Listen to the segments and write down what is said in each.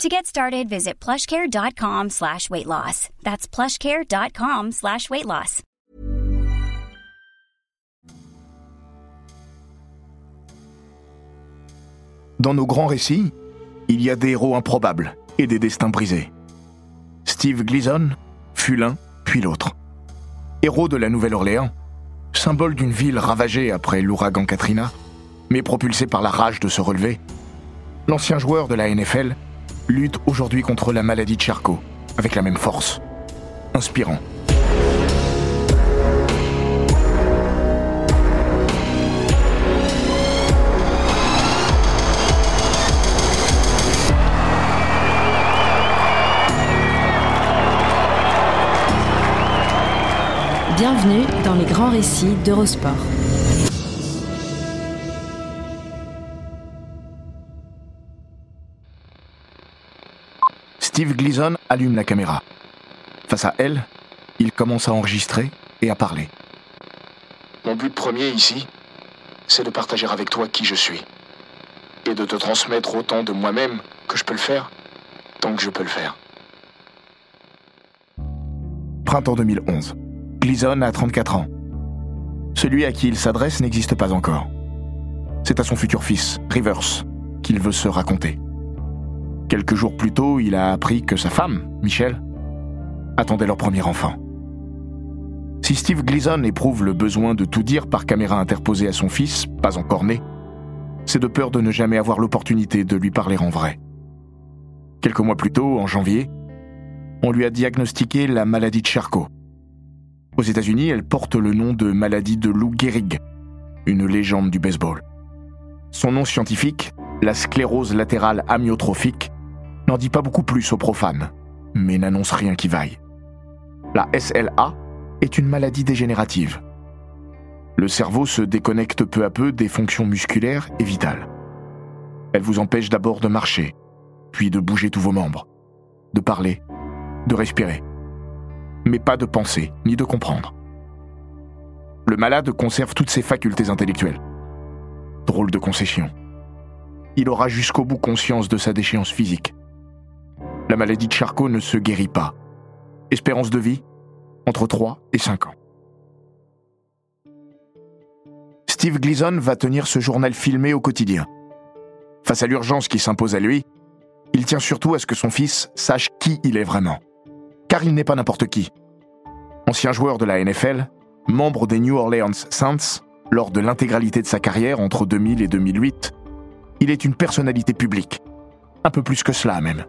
To get started, visit plushcare.com slash weight loss. That's plushcare.com slash weight loss. Dans nos grands récits, il y a des héros improbables et des destins brisés. Steve Gleason fut l'un, puis l'autre. Héros de la Nouvelle-Orléans, symbole d'une ville ravagée après l'ouragan Katrina, mais propulsé par la rage de se relever, l'ancien joueur de la NFL lutte aujourd'hui contre la maladie de Charcot avec la même force. Inspirant. Bienvenue dans les grands récits d'Eurosport. Steve Gleason allume la caméra. Face à elle, il commence à enregistrer et à parler. Mon but premier ici, c'est de partager avec toi qui je suis. Et de te transmettre autant de moi-même que je peux le faire, tant que je peux le faire. Printemps 2011. Gleason a 34 ans. Celui à qui il s'adresse n'existe pas encore. C'est à son futur fils, Rivers, qu'il veut se raconter. Quelques jours plus tôt, il a appris que sa femme, Michelle, attendait leur premier enfant. Si Steve Gleason éprouve le besoin de tout dire par caméra interposée à son fils, pas encore né, c'est de peur de ne jamais avoir l'opportunité de lui parler en vrai. Quelques mois plus tôt, en janvier, on lui a diagnostiqué la maladie de Charcot. Aux États-Unis, elle porte le nom de maladie de Lou Gehrig, une légende du baseball. Son nom scientifique, la sclérose latérale amyotrophique, n'en dit pas beaucoup plus aux profanes, mais n'annonce rien qui vaille. La SLA est une maladie dégénérative. Le cerveau se déconnecte peu à peu des fonctions musculaires et vitales. Elle vous empêche d'abord de marcher, puis de bouger tous vos membres, de parler, de respirer, mais pas de penser ni de comprendre. Le malade conserve toutes ses facultés intellectuelles. Drôle de concession. Il aura jusqu'au bout conscience de sa déchéance physique. La maladie de Charcot ne se guérit pas. Espérance de vie entre 3 et 5 ans. Steve Gleason va tenir ce journal filmé au quotidien. Face à l'urgence qui s'impose à lui, il tient surtout à ce que son fils sache qui il est vraiment. Car il n'est pas n'importe qui. Ancien joueur de la NFL, membre des New Orleans Saints, lors de l'intégralité de sa carrière entre 2000 et 2008, il est une personnalité publique. Un peu plus que cela même.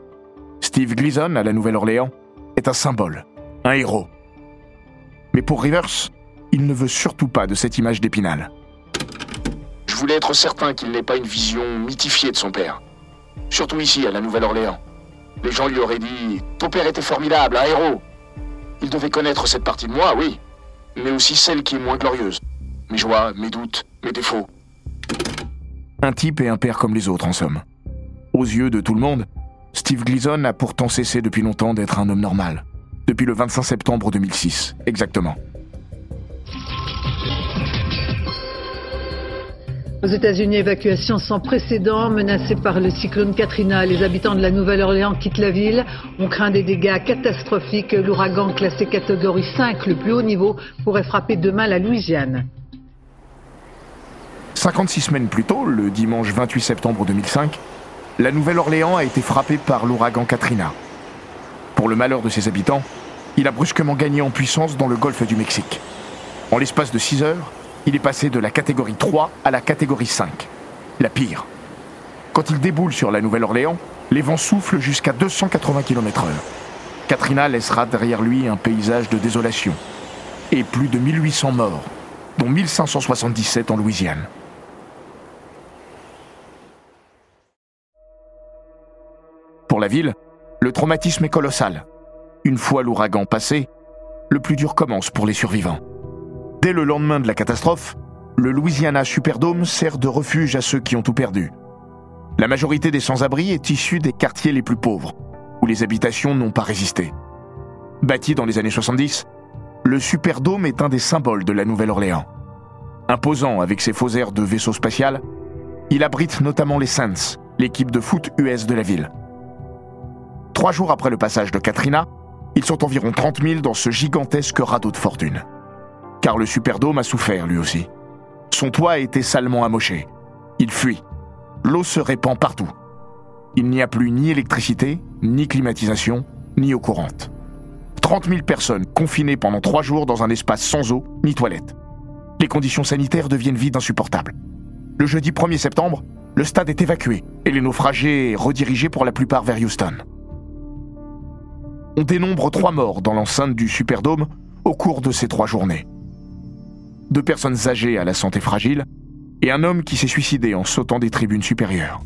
Steve Gleason, à la Nouvelle-Orléans, est un symbole, un héros. Mais pour Rivers, il ne veut surtout pas de cette image d'épinal. Je voulais être certain qu'il n'ait pas une vision mythifiée de son père. Surtout ici, à la Nouvelle-Orléans. Les gens lui auraient dit Ton père était formidable, un héros. Il devait connaître cette partie de moi, oui, mais aussi celle qui est moins glorieuse. Mes joies, mes doutes, mes défauts. Un type et un père comme les autres, en somme. Aux yeux de tout le monde, Steve Gleason a pourtant cessé depuis longtemps d'être un homme normal. Depuis le 25 septembre 2006, exactement. Aux États-Unis, évacuation sans précédent, menacée par le cyclone Katrina. Les habitants de la Nouvelle-Orléans quittent la ville. On craint des dégâts catastrophiques. L'ouragan classé catégorie 5, le plus haut niveau, pourrait frapper demain la Louisiane. 56 semaines plus tôt, le dimanche 28 septembre 2005, la Nouvelle-Orléans a été frappée par l'ouragan Katrina. Pour le malheur de ses habitants, il a brusquement gagné en puissance dans le golfe du Mexique. En l'espace de 6 heures, il est passé de la catégorie 3 à la catégorie 5, la pire. Quand il déboule sur la Nouvelle-Orléans, les vents soufflent jusqu'à 280 km/h. Katrina laissera derrière lui un paysage de désolation et plus de 1800 morts, dont 1577 en Louisiane. La ville, le traumatisme est colossal. Une fois l'ouragan passé, le plus dur commence pour les survivants. Dès le lendemain de la catastrophe, le Louisiana Superdome sert de refuge à ceux qui ont tout perdu. La majorité des sans-abri est issue des quartiers les plus pauvres, où les habitations n'ont pas résisté. Bâti dans les années 70, le Superdome est un des symboles de la Nouvelle-Orléans. Imposant avec ses faux airs de vaisseau spatial, il abrite notamment les Saints, l'équipe de foot US de la ville. Trois jours après le passage de Katrina, ils sont environ 30 000 dans ce gigantesque radeau de fortune. Car le Superdome a souffert lui aussi. Son toit a été salement amoché. Il fuit. L'eau se répand partout. Il n'y a plus ni électricité, ni climatisation, ni eau courante. 30 000 personnes confinées pendant trois jours dans un espace sans eau ni toilette. Les conditions sanitaires deviennent vides insupportables. Le jeudi 1er septembre, le stade est évacué et les naufragés redirigés pour la plupart vers Houston. On dénombre trois morts dans l'enceinte du Superdome au cours de ces trois journées. Deux personnes âgées à la santé fragile et un homme qui s'est suicidé en sautant des tribunes supérieures.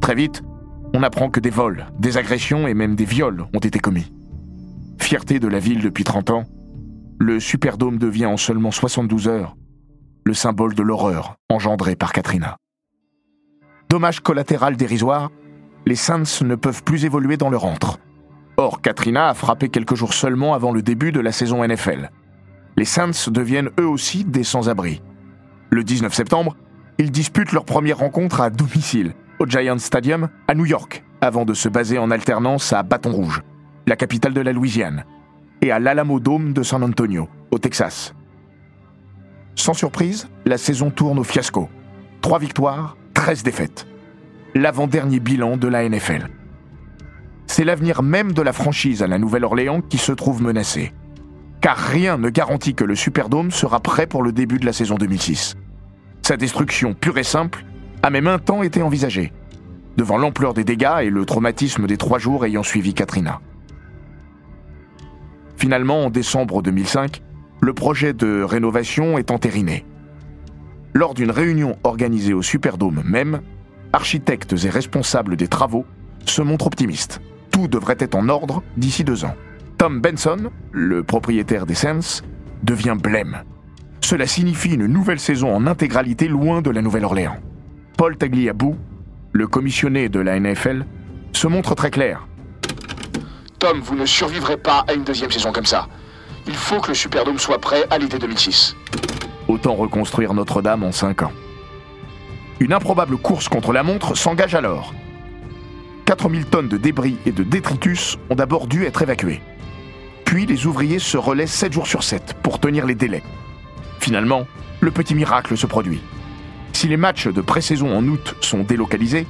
Très vite, on apprend que des vols, des agressions et même des viols ont été commis. Fierté de la ville depuis 30 ans, le Superdome devient en seulement 72 heures le symbole de l'horreur engendrée par Katrina. Dommage collatéral dérisoire, les Saints ne peuvent plus évoluer dans leur antre. Or, Katrina a frappé quelques jours seulement avant le début de la saison NFL. Les Saints deviennent eux aussi des sans-abri. Le 19 septembre, ils disputent leur première rencontre à domicile, au Giant Stadium, à New York, avant de se baser en alternance à Baton Rouge, la capitale de la Louisiane, et à l'Alamo Dome de San Antonio, au Texas. Sans surprise, la saison tourne au fiasco. Trois victoires, 13 défaites. L'avant-dernier bilan de la NFL. C'est l'avenir même de la franchise à la Nouvelle-Orléans qui se trouve menacé. Car rien ne garantit que le Superdome sera prêt pour le début de la saison 2006. Sa destruction pure et simple a même un temps été envisagée, devant l'ampleur des dégâts et le traumatisme des trois jours ayant suivi Katrina. Finalement, en décembre 2005, le projet de rénovation est entériné. Lors d'une réunion organisée au Superdome même, architectes et responsables des travaux se montrent optimistes. Tout devrait être en ordre d'ici deux ans. Tom Benson, le propriétaire des Saints, devient blême. Cela signifie une nouvelle saison en intégralité loin de la Nouvelle-Orléans. Paul Tagliabue, le commissionné de la NFL, se montre très clair. Tom, vous ne survivrez pas à une deuxième saison comme ça. Il faut que le Superdome soit prêt à l'été 2006. Autant reconstruire Notre-Dame en 5 ans. Une improbable course contre la montre s'engage alors. 4000 tonnes de débris et de détritus ont d'abord dû être évacuées. Puis les ouvriers se relaient 7 jours sur 7 pour tenir les délais. Finalement, le petit miracle se produit. Si les matchs de pré-saison en août sont délocalisés,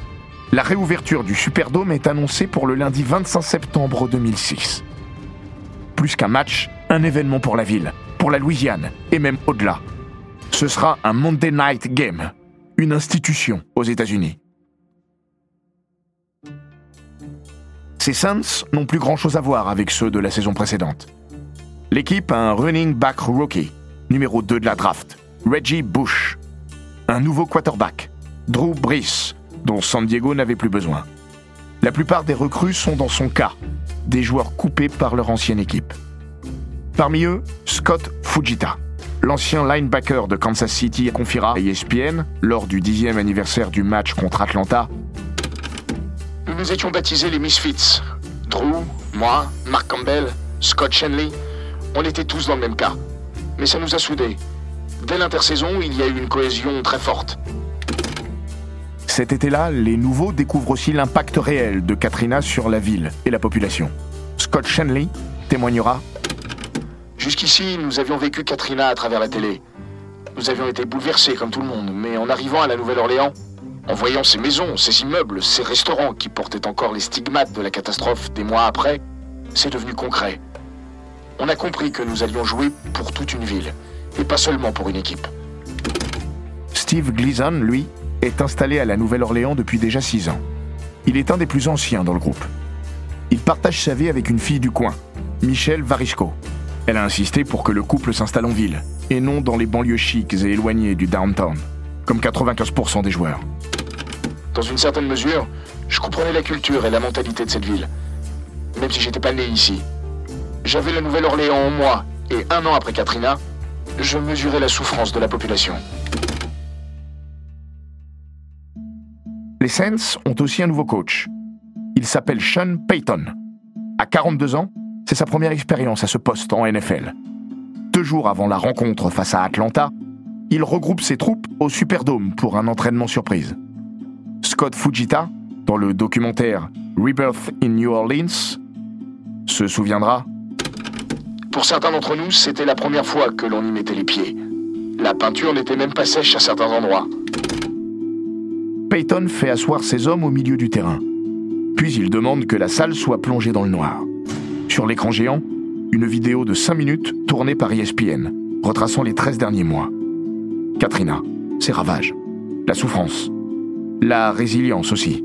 la réouverture du Superdome est annoncée pour le lundi 25 septembre 2006. Plus qu'un match, un événement pour la ville, pour la Louisiane et même au-delà. Ce sera un Monday Night Game, une institution aux États-Unis. Ces Saints n'ont plus grand-chose à voir avec ceux de la saison précédente. L'équipe a un running back rookie, numéro 2 de la draft, Reggie Bush. Un nouveau quarterback, Drew Brees, dont San Diego n'avait plus besoin. La plupart des recrues sont dans son cas, des joueurs coupés par leur ancienne équipe. Parmi eux, Scott Fujita, l'ancien linebacker de Kansas City, confiera à ESPN, lors du dixième anniversaire du match contre Atlanta. Nous nous étions baptisés les Misfits. Drew, moi, Mark Campbell, Scott Shenley, on était tous dans le même cas. Mais ça nous a soudés. Dès l'intersaison, il y a eu une cohésion très forte. Cet été-là, les nouveaux découvrent aussi l'impact réel de Katrina sur la ville et la population. Scott Shenley témoignera Jusqu'ici, nous avions vécu Katrina à travers la télé. Nous avions été bouleversés comme tout le monde, mais en arrivant à la Nouvelle-Orléans, en voyant ces maisons, ces immeubles, ces restaurants qui portaient encore les stigmates de la catastrophe des mois après, c'est devenu concret. On a compris que nous allions jouer pour toute une ville, et pas seulement pour une équipe. Steve Gleason, lui, est installé à la Nouvelle-Orléans depuis déjà six ans. Il est un des plus anciens dans le groupe. Il partage sa vie avec une fille du coin, Michelle Varisco. Elle a insisté pour que le couple s'installe en ville, et non dans les banlieues chics et éloignées du downtown, comme 95% des joueurs. Dans une certaine mesure, je comprenais la culture et la mentalité de cette ville, même si j'étais pas né ici. J'avais la Nouvelle-Orléans en moi, et un an après Katrina, je mesurais la souffrance de la population. Les Saints ont aussi un nouveau coach. Il s'appelle Sean Payton. À 42 ans, c'est sa première expérience à ce poste en NFL. Deux jours avant la rencontre face à Atlanta, il regroupe ses troupes au Superdome pour un entraînement surprise. Scott Fujita, dans le documentaire Rebirth in New Orleans, se souviendra Pour certains d'entre nous, c'était la première fois que l'on y mettait les pieds. La peinture n'était même pas sèche à certains endroits. Peyton fait asseoir ses hommes au milieu du terrain. Puis il demande que la salle soit plongée dans le noir. Sur l'écran géant, une vidéo de 5 minutes tournée par ESPN, retraçant les 13 derniers mois. Katrina, ses ravages, la souffrance, la résilience aussi,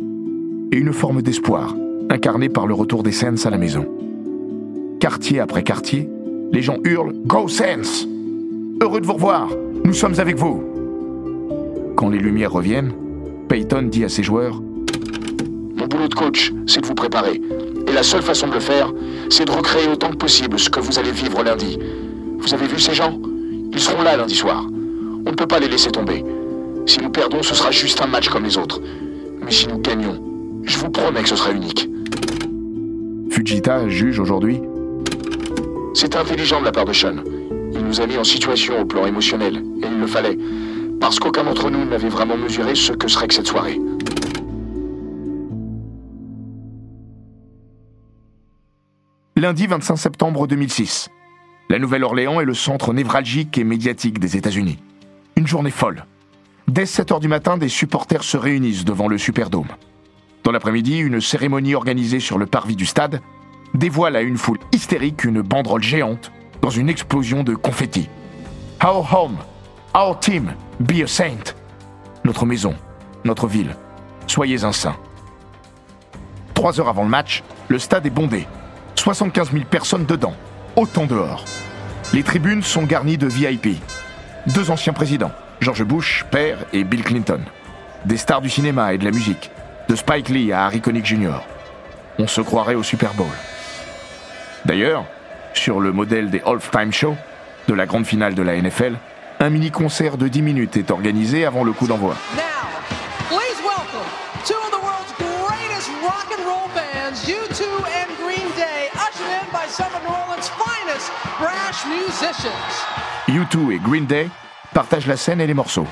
et une forme d'espoir, incarnée par le retour des Saints à la maison. Quartier après quartier, les gens hurlent Go Saints Heureux de vous revoir Nous sommes avec vous Quand les lumières reviennent, Peyton dit à ses joueurs Mon boulot de coach, c'est de vous préparer. Et la seule façon de le faire, c'est de recréer autant que possible ce que vous allez vivre lundi. Vous avez vu ces gens? Ils seront là lundi soir. On ne peut pas les laisser tomber. Si nous perdons, ce sera juste un match comme les autres. Mais si nous gagnons, je vous promets que ce sera unique. Fujita juge aujourd'hui C'est intelligent de la part de Sean. Il nous a mis en situation au plan émotionnel, et il le fallait, parce qu'aucun d'entre nous n'avait vraiment mesuré ce que serait que cette soirée. Lundi 25 septembre 2006. La Nouvelle-Orléans est le centre névralgique et médiatique des États-Unis. Une journée folle. Dès 7 heures du matin, des supporters se réunissent devant le Superdome. Dans l'après-midi, une cérémonie organisée sur le parvis du stade dévoile à une foule hystérique une banderole géante dans une explosion de confettis. Our home, our team, be a saint. Notre maison, notre ville, soyez un saint. Trois heures avant le match, le stade est bondé. 75 000 personnes dedans, autant dehors. Les tribunes sont garnies de VIP. Deux anciens présidents, George Bush, père, et Bill Clinton. Des stars du cinéma et de la musique, de Spike Lee à Harry Connick Jr. On se croirait au Super Bowl. D'ailleurs, sur le modèle des Halftime Show, de la grande finale de la NFL, un mini-concert de 10 minutes est organisé avant le coup d'envoi. Now, please welcome two of the world's greatest rock and roll bands, U2 and Green Day, ushered in by some of New Orleans' finest brass musicians. U2 et Green Day partagent la scène et les morceaux,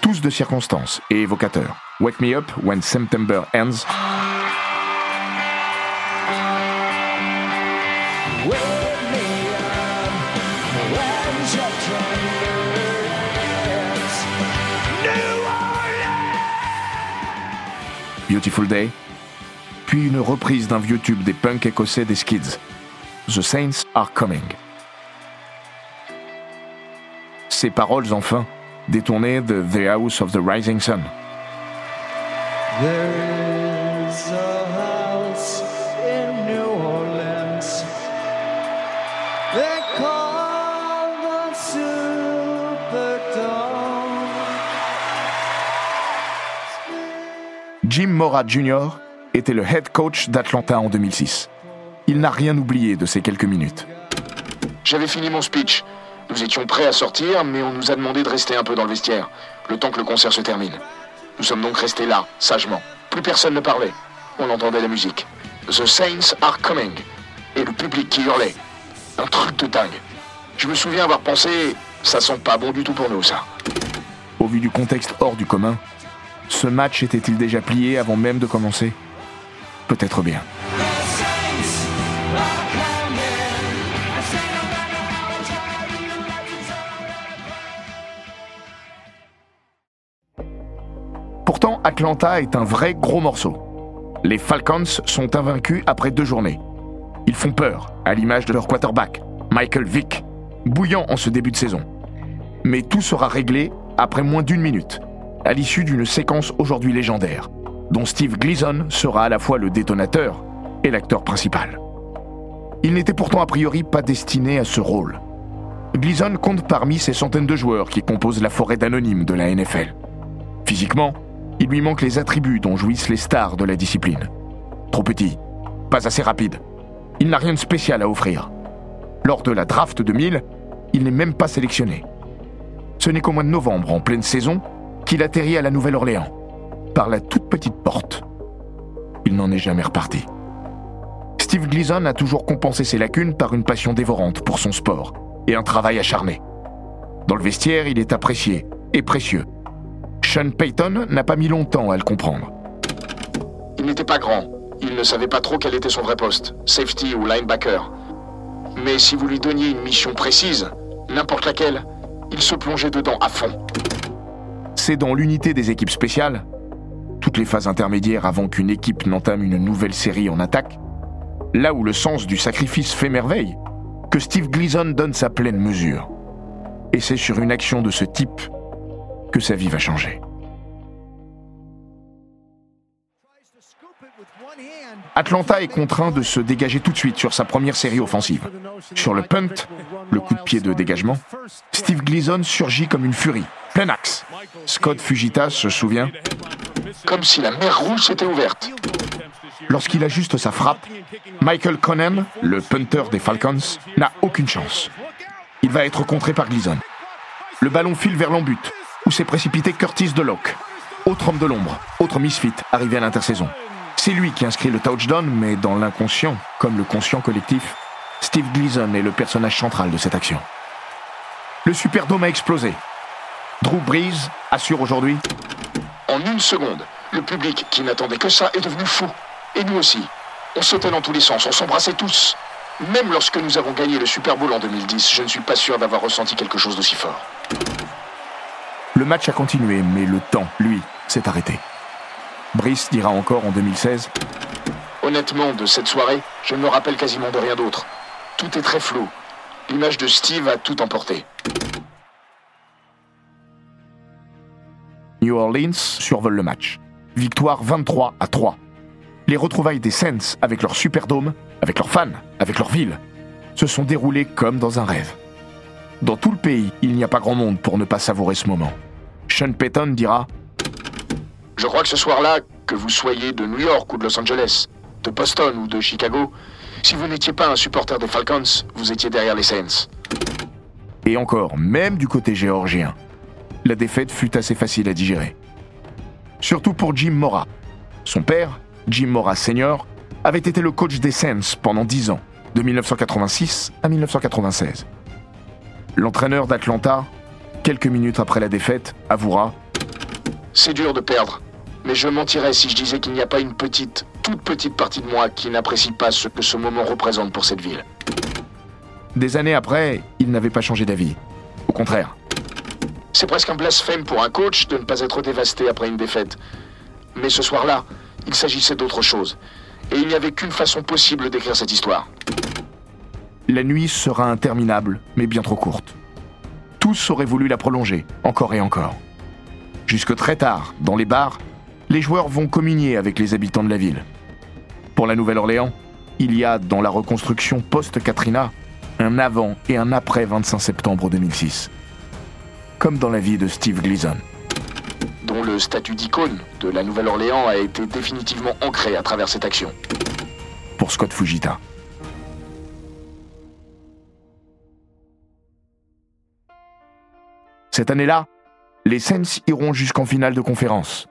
tous de circonstances et évocateurs. Wake Me Up When September Ends, Beautiful Day, puis une reprise d'un vieux tube des punks écossais des Skids, The Saints Are Coming. Ces paroles, enfin, détournées de The House of the Rising Sun. There is a house in New Orleans. They call the Superdome. Jim Mora Jr. était le head coach d'Atlanta en 2006. Il n'a rien oublié de ces quelques minutes. J'avais fini mon speech. Nous étions prêts à sortir, mais on nous a demandé de rester un peu dans le vestiaire, le temps que le concert se termine. Nous sommes donc restés là, sagement. Plus personne ne parlait. On entendait la musique. The Saints are coming. Et le public qui hurlait. Un truc de dingue. Je me souviens avoir pensé, ça sent pas bon du tout pour nous, ça. Au vu du contexte hors du commun, ce match était-il déjà plié avant même de commencer? Peut-être bien. Atlanta est un vrai gros morceau. Les Falcons sont invaincus après deux journées. Ils font peur, à l'image de leur quarterback, Michael Vick, bouillant en ce début de saison. Mais tout sera réglé après moins d'une minute, à l'issue d'une séquence aujourd'hui légendaire, dont Steve Gleason sera à la fois le détonateur et l'acteur principal. Il n'était pourtant a priori pas destiné à ce rôle. Gleason compte parmi ces centaines de joueurs qui composent la forêt d'anonymes de la NFL. Physiquement, il lui manque les attributs dont jouissent les stars de la discipline. Trop petit, pas assez rapide. Il n'a rien de spécial à offrir. Lors de la draft 2000, il n'est même pas sélectionné. Ce n'est qu'au mois de novembre, en pleine saison, qu'il atterrit à la Nouvelle-Orléans, par la toute petite porte. Il n'en est jamais reparti. Steve Gleason a toujours compensé ses lacunes par une passion dévorante pour son sport et un travail acharné. Dans le vestiaire, il est apprécié et précieux. Sean Payton n'a pas mis longtemps à le comprendre. Il n'était pas grand. Il ne savait pas trop quel était son vrai poste, safety ou linebacker. Mais si vous lui donniez une mission précise, n'importe laquelle, il se plongeait dedans à fond. C'est dans l'unité des équipes spéciales, toutes les phases intermédiaires avant qu'une équipe n'entame une nouvelle série en attaque, là où le sens du sacrifice fait merveille, que Steve Gleason donne sa pleine mesure. Et c'est sur une action de ce type que sa vie va changer. Atlanta est contraint de se dégager tout de suite sur sa première série offensive. Sur le punt, le coup de pied de dégagement, Steve Gleason surgit comme une furie, plein axe. Scott Fujita se souvient Comme si la mer rouge s'était ouverte. Lorsqu'il ajuste sa frappe, Michael Conan, le punter des Falcons, n'a aucune chance. Il va être contré par Gleason. Le ballon file vers l'embut, où s'est précipité Curtis DeLocke. Autre homme de l'ombre, autre misfit arrivé à l'intersaison. C'est lui qui inscrit le touchdown, mais dans l'inconscient, comme le conscient collectif, Steve Gleason est le personnage central de cette action. Le Superdome a explosé. Drew Brees assure aujourd'hui En une seconde, le public qui n'attendait que ça est devenu fou. Et nous aussi. On sautait dans tous les sens, on s'embrassait tous. Même lorsque nous avons gagné le Super Bowl en 2010, je ne suis pas sûr d'avoir ressenti quelque chose d'aussi fort. Le match a continué, mais le temps, lui, s'est arrêté. Brice dira encore en 2016 Honnêtement, de cette soirée, je ne me rappelle quasiment de rien d'autre. Tout est très flou. L'image de Steve a tout emporté. New Orleans survole le match. Victoire 23 à 3. Les retrouvailles des Saints avec leur Superdome, avec leurs fans, avec leur ville, se sont déroulées comme dans un rêve. Dans tout le pays, il n'y a pas grand monde pour ne pas savourer ce moment. Sean Payton dira Je crois que ce soir-là, que vous soyez de New York ou de Los Angeles, de Boston ou de Chicago, si vous n'étiez pas un supporter des Falcons, vous étiez derrière les Saints. Et encore, même du côté géorgien, la défaite fut assez facile à digérer. Surtout pour Jim Mora. Son père, Jim Mora Senior, avait été le coach des Saints pendant 10 ans, de 1986 à 1996. L'entraîneur d'Atlanta, quelques minutes après la défaite, avouera C'est dur de perdre, mais je mentirais si je disais qu'il n'y a pas une petite, toute petite partie de moi qui n'apprécie pas ce que ce moment représente pour cette ville. Des années après, il n'avait pas changé d'avis. Au contraire, C'est presque un blasphème pour un coach de ne pas être dévasté après une défaite. Mais ce soir-là, il s'agissait d'autre chose. Et il n'y avait qu'une façon possible d'écrire cette histoire. la nuit sera interminable, mais bien trop courte. Tous auraient voulu la prolonger, encore et encore. Jusque très tard, dans les bars, les joueurs vont communier avec les habitants de la ville. Pour la Nouvelle-Orléans, il y a, dans la reconstruction post-Katrina, un avant et un après 25 septembre 2006. Comme dans la vie de Steve Gleason. dont le statut d'icône de la Nouvelle-Orléans a été définitivement ancré à travers cette action. pour Scott Fujita. Cette année-là, les Saints iront jusqu'en finale de conférence.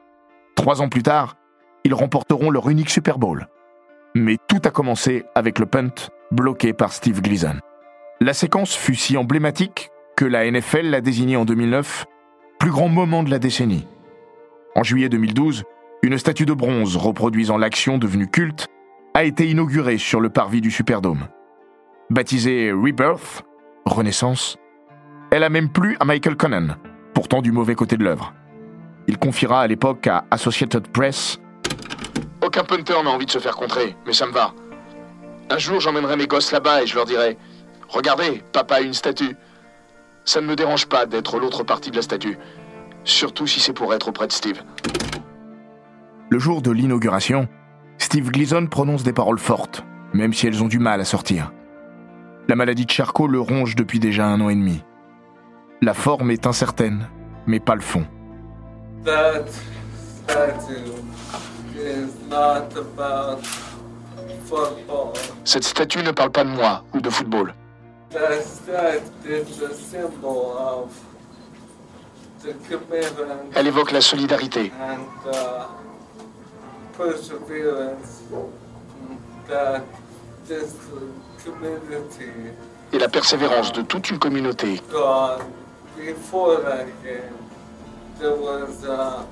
Trois ans plus tard, ils remporteront leur unique Super Bowl. Mais tout a commencé avec le punt bloqué par Steve Gleason. La séquence fut si emblématique que la NFL l'a désigné en 2009 plus grand moment de la décennie. En juillet 2012, une statue de bronze reproduisant l'action devenue culte a été inaugurée sur le parvis du Superdome. Baptisée Rebirth, Renaissance, elle a même plu à Michael Conan, pourtant du mauvais côté de l'œuvre. Il confiera à l'époque à Associated Press Aucun punter n'a envie de se faire contrer, mais ça me va. Un jour, j'emmènerai mes gosses là-bas et je leur dirai Regardez, papa a une statue. Ça ne me dérange pas d'être l'autre partie de la statue. Surtout si c'est pour être auprès de Steve. Le jour de l'inauguration, Steve Gleason prononce des paroles fortes, même si elles ont du mal à sortir. La maladie de Charcot le ronge depuis déjà un an et demi. La forme est incertaine, mais pas le fond. That statue is not about football. Cette statue ne parle pas de moi ou de football. The stag is a symbol of the commitment Elle évoque la solidarité, and uh, perseverance that this community et la persévérance de toute une communauté got before that game. There was, uh,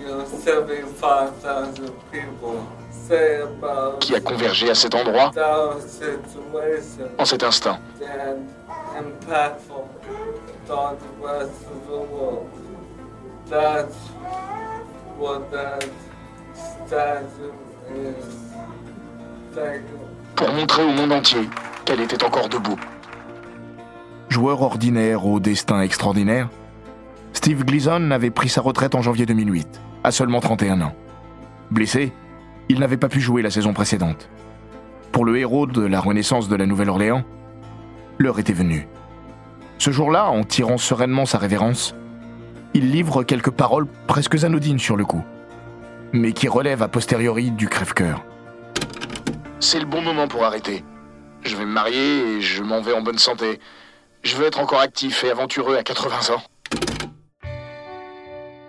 you know, 75,000 people say about qui a convergé à cet endroit en cet instant. pour montrer au monde entier qu'elle était encore debout. Joueur ordinaire au destin extraordinaire, Steve Gleason avait pris sa retraite en janvier 2008, à seulement 31 ans. Blessé, il n'avait pas pu jouer la saison précédente. Pour le héros de la renaissance de la Nouvelle-Orléans, l'heure était venue. Ce jour-là, en tirant sereinement sa révérence, il livre quelques paroles presque anodines sur le coup, mais qui relèvent a posteriori du crève-cœur. C'est le bon moment pour arrêter. Je vais me marier et je m'en vais en bonne santé. Je veux être encore actif et aventureux à 80 ans.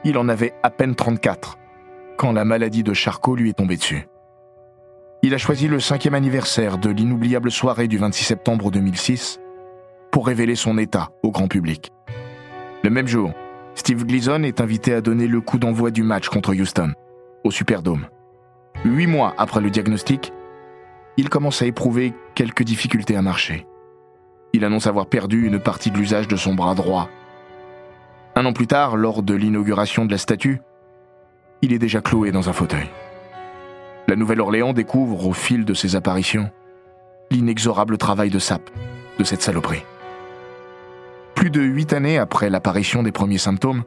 Il en avait à peine 34 quand la maladie de Charcot lui est tombée dessus. Il a choisi le cinquième anniversaire de l'inoubliable soirée du 26 septembre 2006 pour révéler son état au grand public. Le même jour, Steve Gleason est invité à donner le coup d'envoi du match contre Houston, au Superdome. Huit mois après le diagnostic, il commence à éprouver quelques difficultés à marcher. Il annonce avoir perdu une partie de l'usage de son bras droit. Un an plus tard, lors de l'inauguration de la statue, il est déjà cloué dans un fauteuil. La Nouvelle-Orléans découvre au fil de ses apparitions l'inexorable travail de sape de cette saloperie. Plus de huit années après l'apparition des premiers symptômes,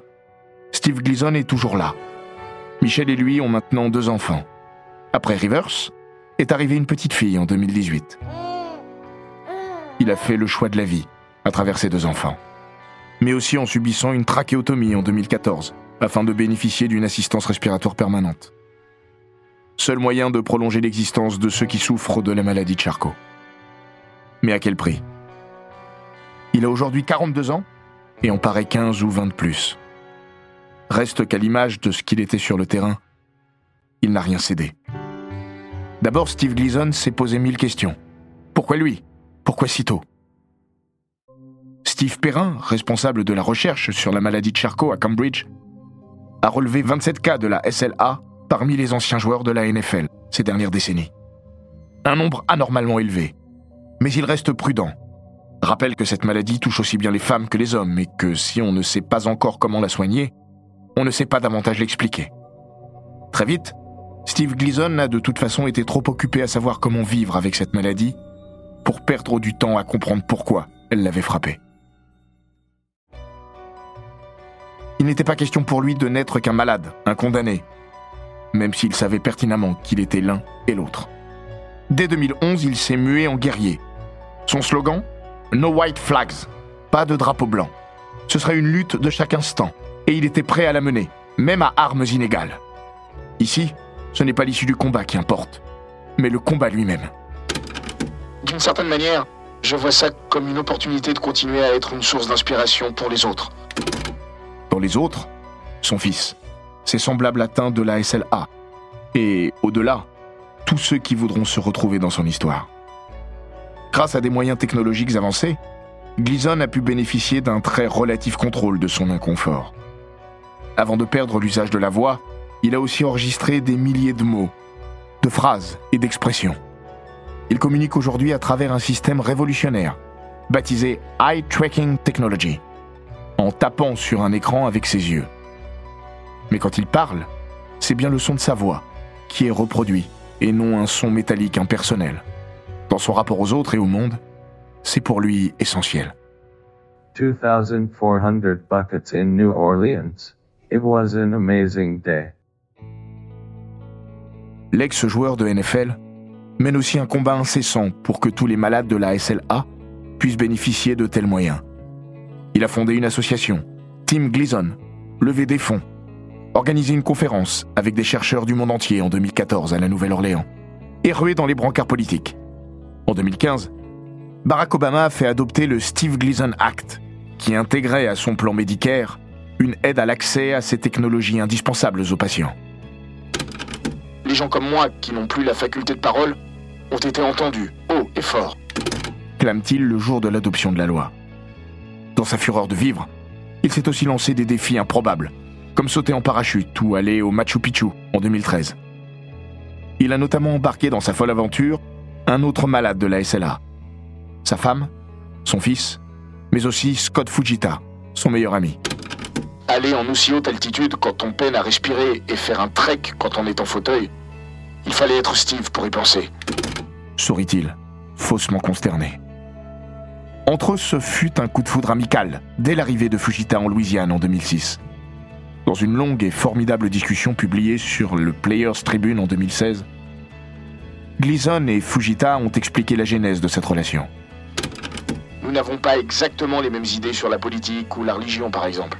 Steve Gleason est toujours là. Michel et lui ont maintenant deux enfants. Après Rivers, est arrivée une petite fille en 2018. Il a fait le choix de la vie à travers ses deux enfants, mais aussi en subissant une trachéotomie en 2014 afin de bénéficier d'une assistance respiratoire permanente. Seul moyen de prolonger l'existence de ceux qui souffrent de la maladie de Charcot. Mais à quel prix? Il a aujourd'hui 42 ans et en paraît 15 ou 20 de plus. Reste qu'à l'image de ce qu'il était sur le terrain, il n'a rien cédé. D'abord, Steve Gleason s'est posé mille questions. Pourquoi lui? Pourquoi si tôt? Steve Perrin, responsable de la recherche sur la maladie de Charcot à Cambridge, a relevé 27 cas de la SLA parmi les anciens joueurs de la NFL ces dernières décennies. Un nombre anormalement élevé. Mais il reste prudent. Rappelle que cette maladie touche aussi bien les femmes que les hommes et que si on ne sait pas encore comment la soigner, on ne sait pas davantage l'expliquer. Très vite, Steve Gleason a de toute façon été trop occupé à savoir comment vivre avec cette maladie pour perdre du temps à comprendre pourquoi elle l'avait frappé. Il n'était pas question pour lui de n'être qu'un malade, un condamné, même s'il savait pertinemment qu'il était l'un et l'autre. Dès 2011, il s'est mué en guerrier. Son slogan No white flags, pas de drapeau blanc. Ce serait une lutte de chaque instant, et il était prêt à la mener, même à armes inégales. Ici, ce n'est pas l'issue du combat qui importe, mais le combat lui-même. D'une certaine manière, je vois ça comme une opportunité de continuer à être une source d'inspiration pour les autres. Dans les autres, son fils, ses semblables atteints de la SLA, et au-delà, tous ceux qui voudront se retrouver dans son histoire. Grâce à des moyens technologiques avancés, Gleason a pu bénéficier d'un très relatif contrôle de son inconfort. Avant de perdre l'usage de la voix, il a aussi enregistré des milliers de mots, de phrases et d'expressions. Il communique aujourd'hui à travers un système révolutionnaire, baptisé Eye Tracking Technology, en tapant sur un écran avec ses yeux. Mais quand il parle, c'est bien le son de sa voix qui est reproduit et non un son métallique impersonnel. Dans son rapport aux autres et au monde, c'est pour lui essentiel. 2,400 buckets in New Orleans. It was an amazing day. L'ex-joueur de NFL mène aussi un combat incessant pour que tous les malades de la SLA puissent bénéficier de tels moyens. Il a fondé une association, Team Gleason, levé des fonds, organisé une conférence avec des chercheurs du monde entier en 2014 à la Nouvelle-Orléans, et rué dans les brancards politiques. En 2015, Barack Obama a fait adopter le Steve Gleason Act, qui intégrait à son plan Medicare une aide à l'accès à ces technologies indispensables aux patients. Les gens comme moi, qui n'ont plus la faculté de parole, ont été entendus, haut et fort. Clame-t-il le jour de l'adoption de la loi. Dans sa fureur de vivre, il s'est aussi lancé des défis improbables, comme sauter en parachute ou aller au Machu Picchu en 2013. Il a notamment embarqué dans sa folle aventure un autre malade de la SLA. Sa femme, son fils, mais aussi Scott Fujita, son meilleur ami. Aller en aussi haute altitude quand on peine à respirer et faire un trek quand on est en fauteuil, il fallait être Steve pour y penser. Sourit-il, faussement consterné. Entre eux, ce fut un coup de foudre amical dès l'arrivée de Fujita en Louisiane en 2006. Dans une longue et formidable discussion publiée sur le Players Tribune en 2016, Gleason et Fujita ont expliqué la genèse de cette relation. Nous n'avons pas exactement les mêmes idées sur la politique ou la religion, par exemple.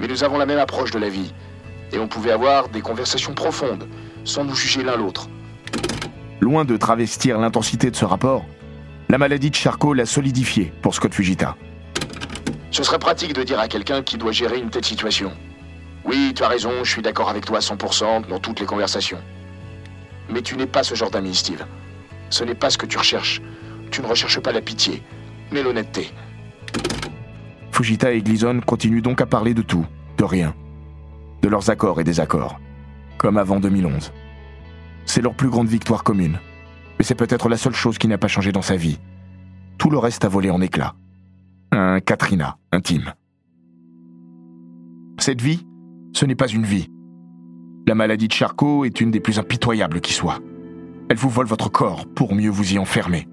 Mais nous avons la même approche de la vie. Et on pouvait avoir des conversations profondes, sans nous juger l'un l'autre. Loin de travestir l'intensité de ce rapport, la maladie de Charcot l'a solidifié pour Scott Fujita. Ce serait pratique de dire à quelqu'un qui doit gérer une telle situation. Oui, tu as raison, je suis d'accord avec toi 100% dans toutes les conversations. Mais tu n'es pas ce genre d'ami, Steve. Ce n'est pas ce que tu recherches. Tu ne recherches pas la pitié, mais l'honnêteté. Fujita et Gleason continuent donc à parler de tout, de rien. De leurs accords et désaccords. Comme avant 2011. C'est leur plus grande victoire commune. Mais c'est peut-être la seule chose qui n'a pas changé dans sa vie. Tout le reste a volé en éclats. Un Katrina intime. Cette vie, ce n'est pas une vie. La maladie de Charcot est une des plus impitoyables qui soit. Elle vous vole votre corps pour mieux vous y enfermer.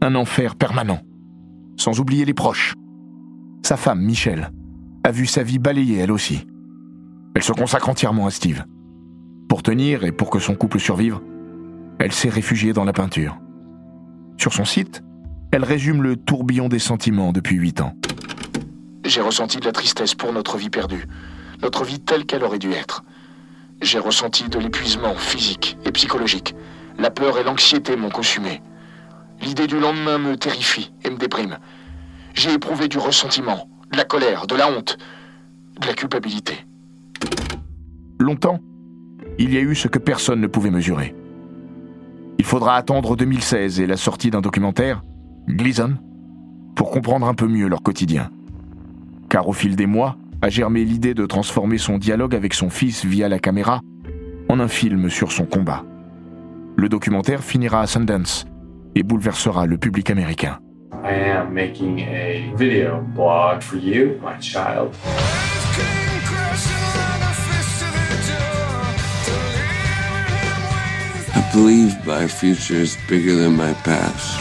Un enfer permanent. Sans oublier les proches. Sa femme, Michelle, a vu sa vie balayée elle aussi. Elle se consacre entièrement à Steve. Pour tenir et pour que son couple survive, elle s'est réfugiée dans la peinture. Sur son site, elle résume le tourbillon des sentiments depuis huit ans. J'ai ressenti de la tristesse pour notre vie perdue, notre vie telle qu'elle aurait dû être. J'ai ressenti de l'épuisement physique et psychologique. La peur et l'anxiété m'ont consumé. L'idée du lendemain me terrifie et me déprime. J'ai éprouvé du ressentiment, de la colère, de la honte, de la culpabilité. Longtemps, il y a eu ce que personne ne pouvait mesurer. Il faudra attendre 2016 et la sortie d'un documentaire, Gleason, pour comprendre un peu mieux leur quotidien. Car au fil des mois, a germé l'idée de transformer son dialogue avec son fils via la caméra en un film sur son combat. Le documentaire finira à Sundance et bouleversera le public américain. I am making a video blog for you, my. Believe my future is bigger than my past.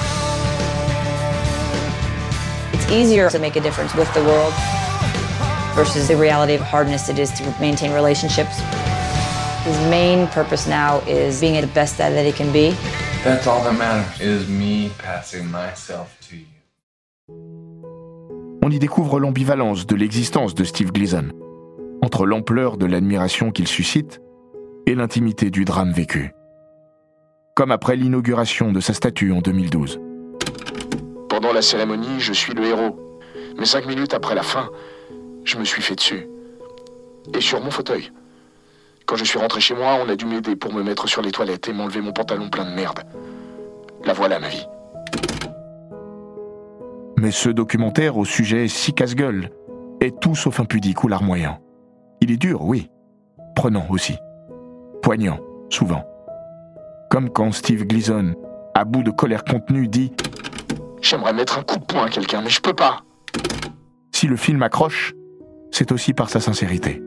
It's easier to make a difference with the world versus the reality of hardness it is to maintain relationships. His main purpose now is being the best dad that he can be. That's all that matters is me passing myself to you. On y découvre l'ambivalence de l'existence de Steve Gleason, entre l'ampleur de l'admiration qu'il suscite et l'intimité du drame vécu. Comme après l'inauguration de sa statue en 2012. Pendant la cérémonie, je suis le héros. Mais cinq minutes après la fin, je me suis fait dessus. Et sur mon fauteuil. Quand je suis rentré chez moi, on a dû m'aider pour me mettre sur les toilettes et m'enlever mon pantalon plein de merde. La voilà ma vie. Mais ce documentaire au sujet si casse-gueule est tout sauf impudique ou larmoyant. Il est dur, oui. Prenant aussi. Poignant, souvent. Comme quand Steve Gleason, à bout de colère contenue, dit J'aimerais mettre un coup de poing à quelqu'un, mais je peux pas. Si le film accroche, c'est aussi par sa sincérité.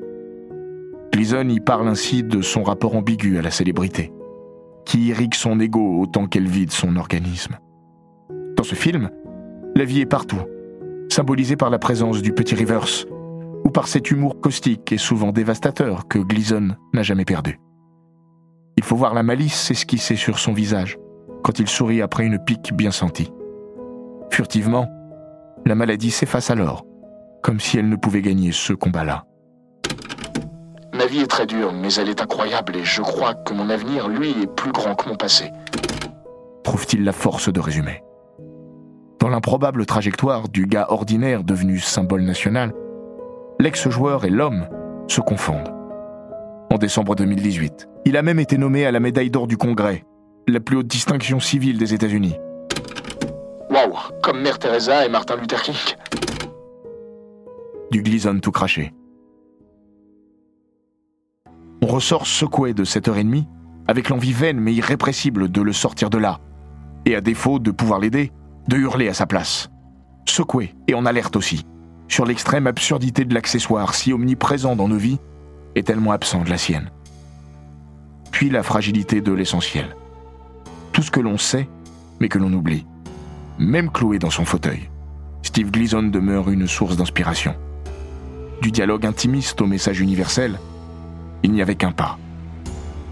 Gleason y parle ainsi de son rapport ambigu à la célébrité, qui irrigue son ego autant qu'elle vide son organisme. Dans ce film, la vie est partout, symbolisée par la présence du petit Rivers, ou par cet humour caustique et souvent dévastateur que Gleason n'a jamais perdu. Il faut voir la malice esquissée sur son visage, quand il sourit après une pique bien sentie. Furtivement, la maladie s'efface alors, comme si elle ne pouvait gagner ce combat-là. Ma vie est très dure, mais elle est incroyable et je crois que mon avenir, lui, est plus grand que mon passé. Trouve-t-il la force de résumer. Dans Dans l'improbable trajectoire du gars ordinaire devenu symbole national, l'ex-joueur et l'homme se confondent. En décembre 2018, il a même été nommé à la médaille d'or du Congrès, la plus haute distinction civile des États-Unis. Waouh, comme Mère Teresa et Martin Luther King. Du Gleason tout craché. On ressort secoué de cette heure et demie, avec l'envie vaine mais irrépressible de le sortir de là, et à défaut de pouvoir l'aider, de hurler à sa place. Secoué et en alerte aussi, sur l'extrême absurdité de l'accessoire si omniprésent dans nos vies et tellement absent de la sienne. Puis la fragilité de l'essentiel. Tout ce que l'on sait, mais que l'on oublie. Même cloué dans son fauteuil, Steve Gleason demeure une source d'inspiration. Du dialogue intimiste au message universel, il n'y avait qu'un pas.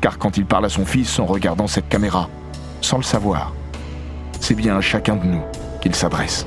Car quand il parle à son fils en regardant cette caméra, sans le savoir, c'est bien à chacun de nous qu'il s'adresse.